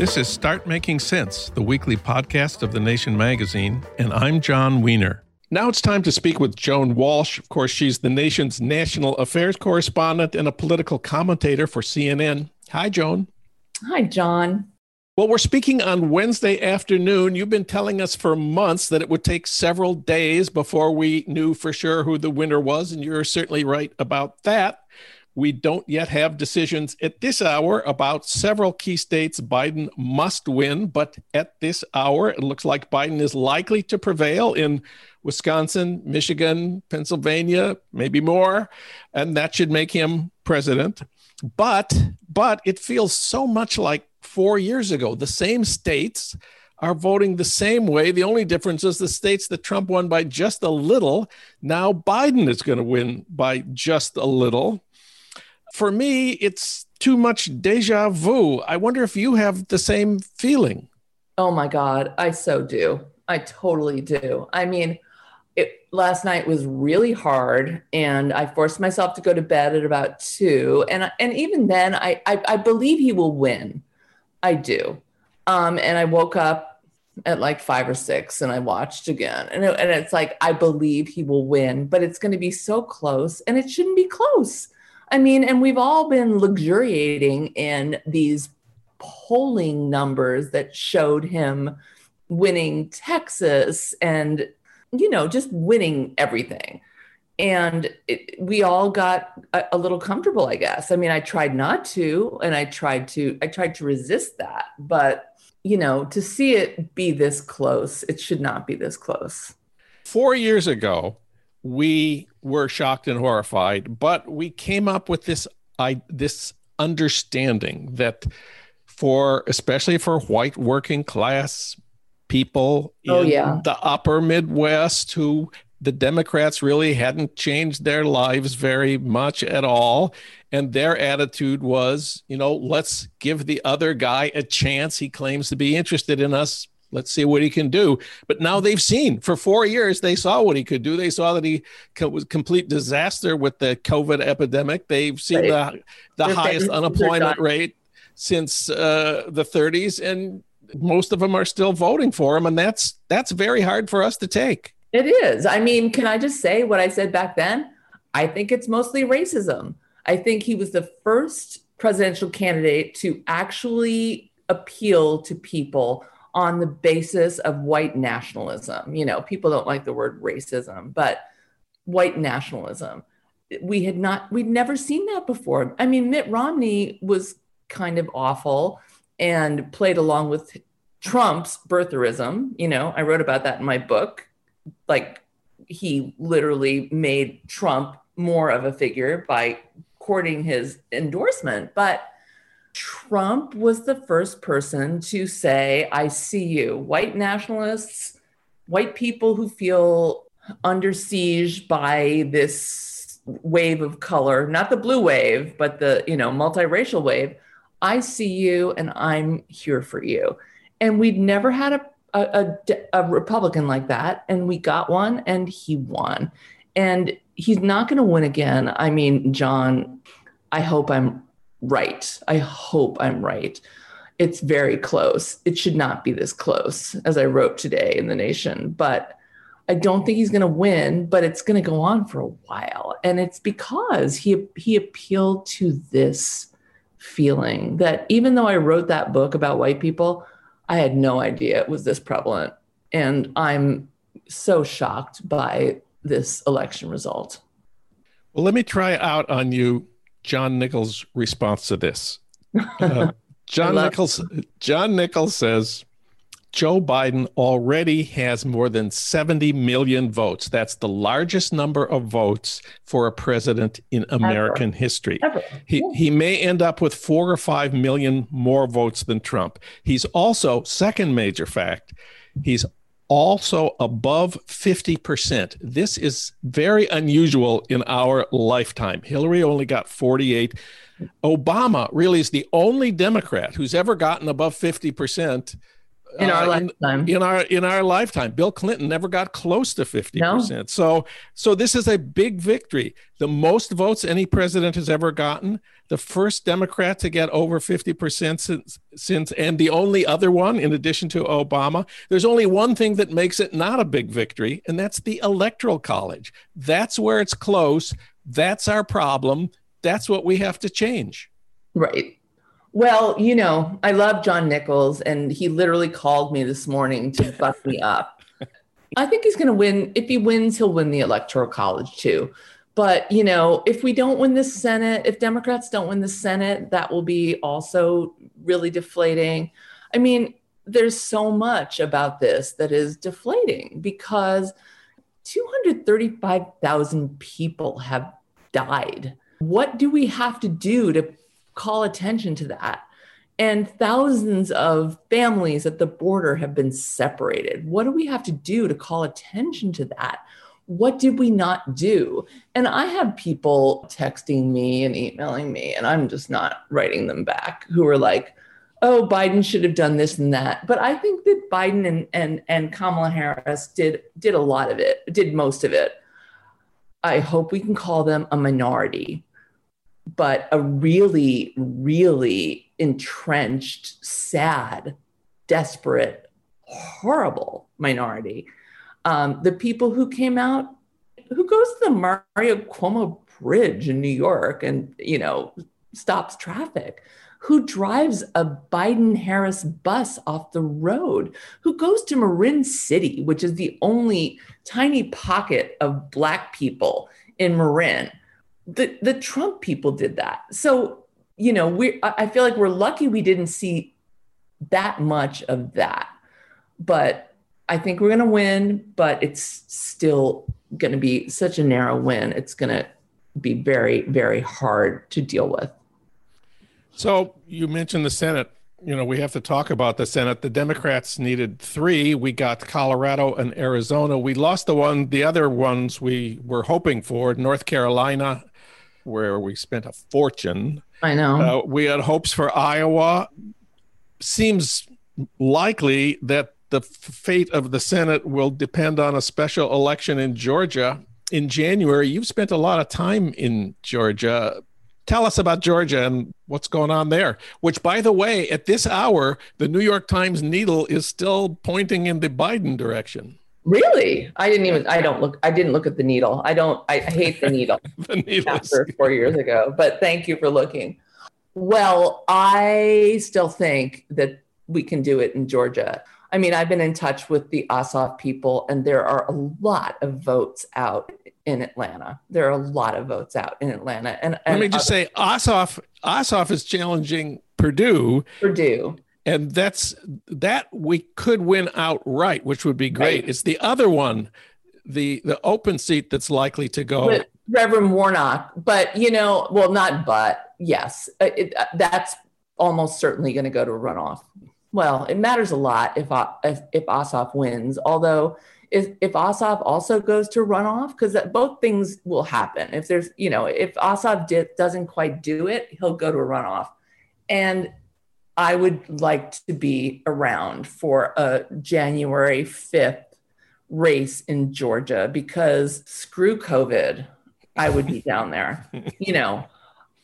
This is Start Making Sense, the weekly podcast of The Nation magazine, and I'm Jon Wiener. Now it's time to speak with Joan Walsh. Of course, she's the nation's national affairs correspondent and a political commentator for CNN. Hi, Joan. Hi, John. Well, we're speaking on Wednesday afternoon. You've been telling us for months that it would take several days before we knew for sure who the winner was, and you're certainly right about that. We don't yet have decisions at this hour about several key states Biden must win, but at this hour, it looks like Biden is likely to prevail in Wisconsin, Michigan, Pennsylvania, maybe more, and that should make him president. But but it feels so much like 4 years ago. The same states are voting the same way. The only difference is the states that Trump won by just a little, now Biden is going to win by just a little for me, it's too much deja vu. I wonder if you have the same feeling. Oh my God, I so do. I totally do. I mean, it, last night was really hard, and I forced myself to go to bed at about two. And and even then, I I, I believe he will win. I do. Um, and I woke up at like five or six, and I watched again, and it, and it's like I believe he will win, but it's going to be so close, and it shouldn't be close. I mean, and we've all been luxuriating in these polling numbers that showed him winning Texas and, you know, just winning everything. And it, we all got a, a little comfortable, I guess. I mean, I tried not to, and I tried to, I tried to resist that. But, you know, to see it be this close, it should not be this close. Four years ago, we were shocked and horrified, but we came up with this I, this understanding that for especially for white working class people oh, in yeah. the upper Midwest who the Democrats really hadn't changed their lives very much at all. And their attitude was, you know, let's give the other guy a chance. He claims to be interested in us let's see what he can do. But now they've seen for four years, they saw what he could do. They saw that he was complete disaster with the COVID epidemic. They've seen right. the, the highest unemployment rate since uh, the 30s, and most of them are still voting for him. And that's that's very hard for us to take. It is. I mean, can I just say what I said back then? I think it's mostly racism. I think he was the first presidential candidate to actually appeal to people on the basis of white nationalism. You know, people don't like the word racism, but white nationalism. We had not, we'd never seen that before. I mean, Mitt Romney was kind of awful and played along with Trump's birtherism. You know, I wrote about that in my book. Like, he literally made Trump more of a figure by courting his endorsement. But Trump was the first person to say, I see you. White nationalists, white people who feel under siege by this wave of color, not the blue wave, but the, you know, multiracial wave. I see you and I'm here for you. And we'd never had a, a, a, a Republican like that. And we got one and he won. And he's not going to win again. I mean, John, I hope I'm right. I hope I'm right. It's very close. It should not be this close, as I wrote today in The Nation. But I don't think he's going to win, but it's going to go on for a while. And it's because he, he appealed to this feeling that even though I wrote that book about white people, I had no idea it was this prevalent. And I'm so shocked by this election result. Well, let me try out on you John Nichols' response to this. Uh, John Nichols John Nichols says, Joe Biden already has more than 70 million votes. That's the largest number of votes for a president in American Ever. history. Ever. He, he may end up with four or five million more votes than Trump. He's also, second major fact, he's also above 50%. This is very unusual in our lifetime. Hillary only got 48. Obama really is the only Democrat who's ever gotten above 50% in our uh, lifetime. in our in our lifetime. Bill clinton never got close to 50% so so this is a big victory. The most votes any president has ever gotten. The first democrat to get over 50% since since and the only other one in addition to obama. There's only one thing that makes it not a big victory and that's the electoral college. That's where it's close. That's our problem. That's what we have to change. Right. Well, you know, I love John Nichols, and he literally called me this morning to buck me up. I think he's going to win. If he wins, he'll win the Electoral College too. But, you know, if we don't win the Senate, if Democrats don't win the Senate, that will be also really deflating. I mean, there's so much about this that is deflating because 235,000 people have died. What do we have to do to call attention to that? And thousands of families at the border have been separated. What do we have to do to call attention to that? What did we not do? And I have people texting me and emailing me, and I'm just not writing them back who are like, oh, Biden should have done this and that. But I think that Biden and, and, and Kamala Harris did, did a lot of it, did most of it. I hope we can call them a minority, but a really, really entrenched, sad, desperate, horrible minority. Um, the people who came out, who goes to the Mario Cuomo Bridge in New York and, you know, stops traffic, who drives a Biden Harris bus off the road, who goes to Marin City, which is the only tiny pocket of Black people in Marin. The, the Trump people did that. So, you know, we I feel like we're lucky we didn't see that much of that. But I think we're going to win, but it's still going to be such a narrow win. It's going to be very, very hard to deal with. So you mentioned the Senate. You know, we have to talk about the Senate. The Democrats needed three. We got Colorado and Arizona. We lost the one, the other ones we were hoping for, North Carolina, where we spent a fortune. I know. Uh, we had hopes for Iowa. Seems likely that the fate of the Senate will depend on a special election in Georgia in January. You've spent a lot of time in Georgia. Tell us about Georgia and what's going on there. Which, by the way, at this hour, the New York Times needle is still pointing in the Biden direction. Really? I didn't even. I don't look. I didn't look at the needle. I don't. I hate the needle. the needle after four years ago. But thank you for looking. Well, I still think that we can do it in Georgia. I mean, I've been in touch with the Ossoff people, and there are a lot of votes out in Atlanta. There are a lot of votes out in Atlanta. And, and Let me just say, Ossoff Ossoff is challenging Perdue, Perdue. And that's that we could win outright, which would be great. Right. It's the other one, the the open seat that's likely to go. But Reverend Warnock, but you know, well, not but yes, uh, it, uh, that's almost certainly going to go to a runoff. Well, it matters a lot if O- if, if Ossoff wins. Although, if if Ossoff also goes to runoff, because both things will happen. If there's, you know, if Ossoff doesn't quite do it, he'll go to a runoff, and I would like to be around for a January fifth race in Georgia because screw COVID, I would be down there. You know,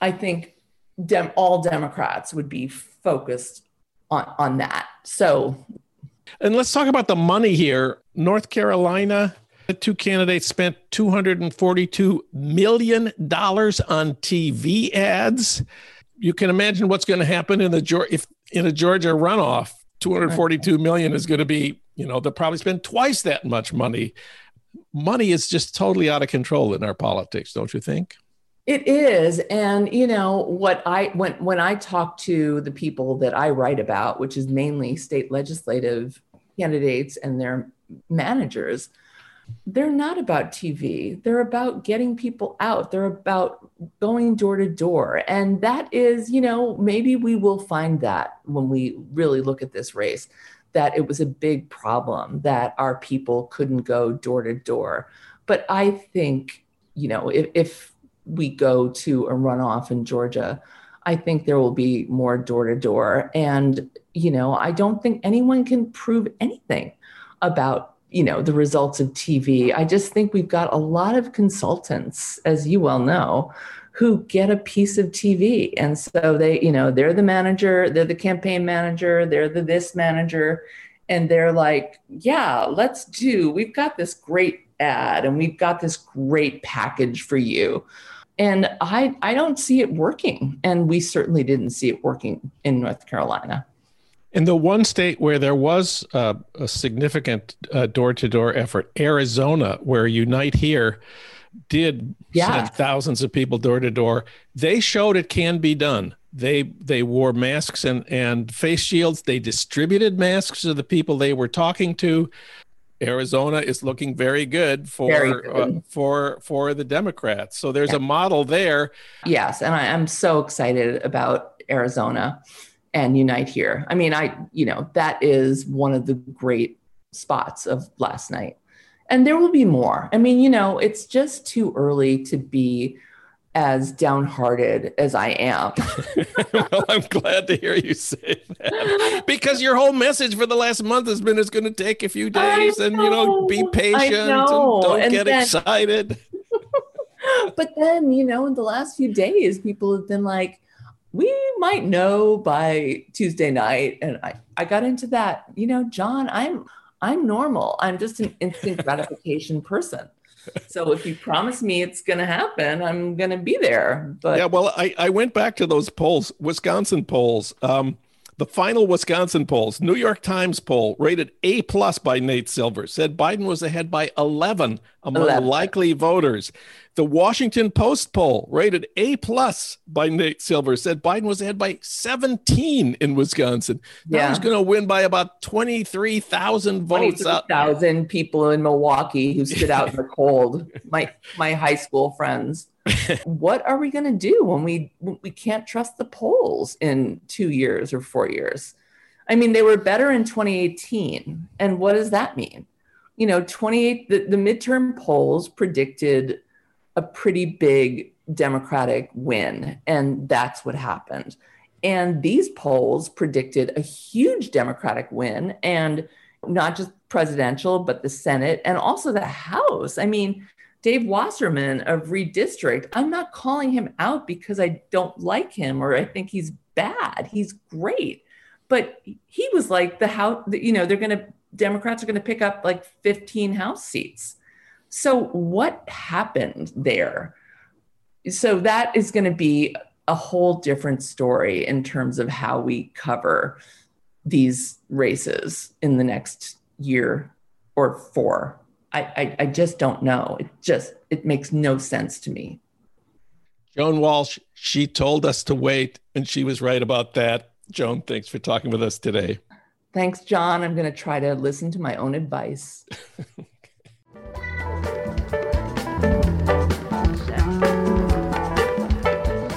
I think dem- all Democrats would be focused on, on that. So, And let's talk about the money here. North Carolina, the two candidates spent $242 million on TV ads. You can imagine what's going to happen in the if in a Georgia runoff. 242 million is going to be, you know, they'll probably spend twice that much money. Money is just totally out of control in our politics, don't you think? It is, and you know what I when when I talk to the people that I write about, which is mainly state legislative candidates and their managers, they're not about TV. They're about getting people out. They're about going door to door. And that is, you know, maybe we will find that when we really look at this race, that it was a big problem that our people couldn't go door to door. But I think, you know, if, if we go to a runoff in Georgia, I think there will be more door to door. And, you know, I don't think anyone can prove anything about, you know, the results of TV. I just think we've got a lot of consultants, as you well know, who get a piece of TV. And so they, you know, they're the manager, they're the campaign manager, they're the this manager. And they're like, yeah, let's do, we've got this great ad and we've got this great package for you and I I don't see it working, and we certainly didn't see it working in North Carolina. In the one state where there was uh, a significant door to door effort, Arizona, where Unite Here did yeah. send thousands of people door to door, they showed it can be done. They they wore masks and, and face shields. They distributed masks to the people they were talking to. Arizona is looking very good for very good. Uh, for for the Democrats. So there's yeah. a model there. Yes, and I am so excited about Arizona and Unite Here. I mean, I you know that is one of the great spots of last night, and there will be more. I mean, you know, it's just too early to be as downhearted as I am. well, I'm glad to hear you say that because your whole message for the last month has been it's going to take a few days and you know be patient and don't and get then, excited. but then, you know, in the last few days, people have been like, we might know by Tuesday night. And I, I got into that, you know, John, I'm I'm normal. I'm just an instant gratification person so if you promise me it's going to happen, I'm going to be there. But yeah, well, I, I went back to those polls, Wisconsin polls. Um, the final Wisconsin polls, New York Times poll rated A plus by Nate Silver said Biden was ahead by 11 among 11. likely voters. The Washington Post poll rated A plus by Nate Silver said Biden was ahead by 17 in Wisconsin. Yeah. Now he's going to win by about 23,000 votes. 23,000 people in Milwaukee who stood out in the cold. My my high school friends. what are we going to do when we when we can't trust the polls in 2 years or 4 years? I mean, they were better in 2018. And what does that mean? You know, 28 the, the midterm polls predicted a pretty big Democratic win. And that's what happened. And these polls predicted a huge Democratic win and not just presidential, but the Senate and also the House. I mean, Dave Wasserman of Redistrict, I'm not calling him out because I don't like him or I think he's bad. He's great. But he was like the House, you know, they're going to, Democrats are going to pick up like 15 House seats. So, what happened there? So, that is going to be a whole different story in terms of how we cover these races in the next year or four. I, I, I just don't know. It just it makes no sense to me. Joan Walsh, she told us to wait, and she was right about that. Joan, thanks for talking with us today. Thanks, John. I'm going to try to listen to my own advice.